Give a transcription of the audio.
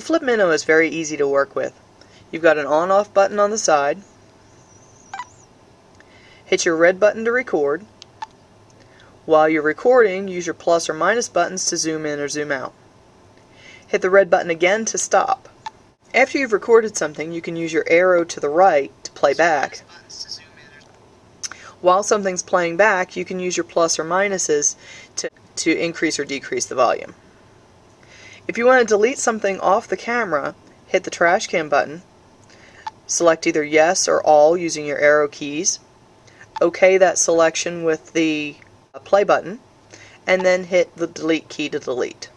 The flip Mino is very easy to work with. You've got an on-off button on the side. Hit your red button to record. While you're recording, use your plus or minus buttons to zoom in or zoom out. Hit the red button again to stop. After you've recorded something, you can use your arrow to the right to play back. While something's playing back, you can use your plus or minuses to, to increase or decrease the volume. If you want to delete something off the camera, hit the trash can button, select either yes or all using your arrow keys, OK that selection with the uh, play button, and then hit the delete key to delete.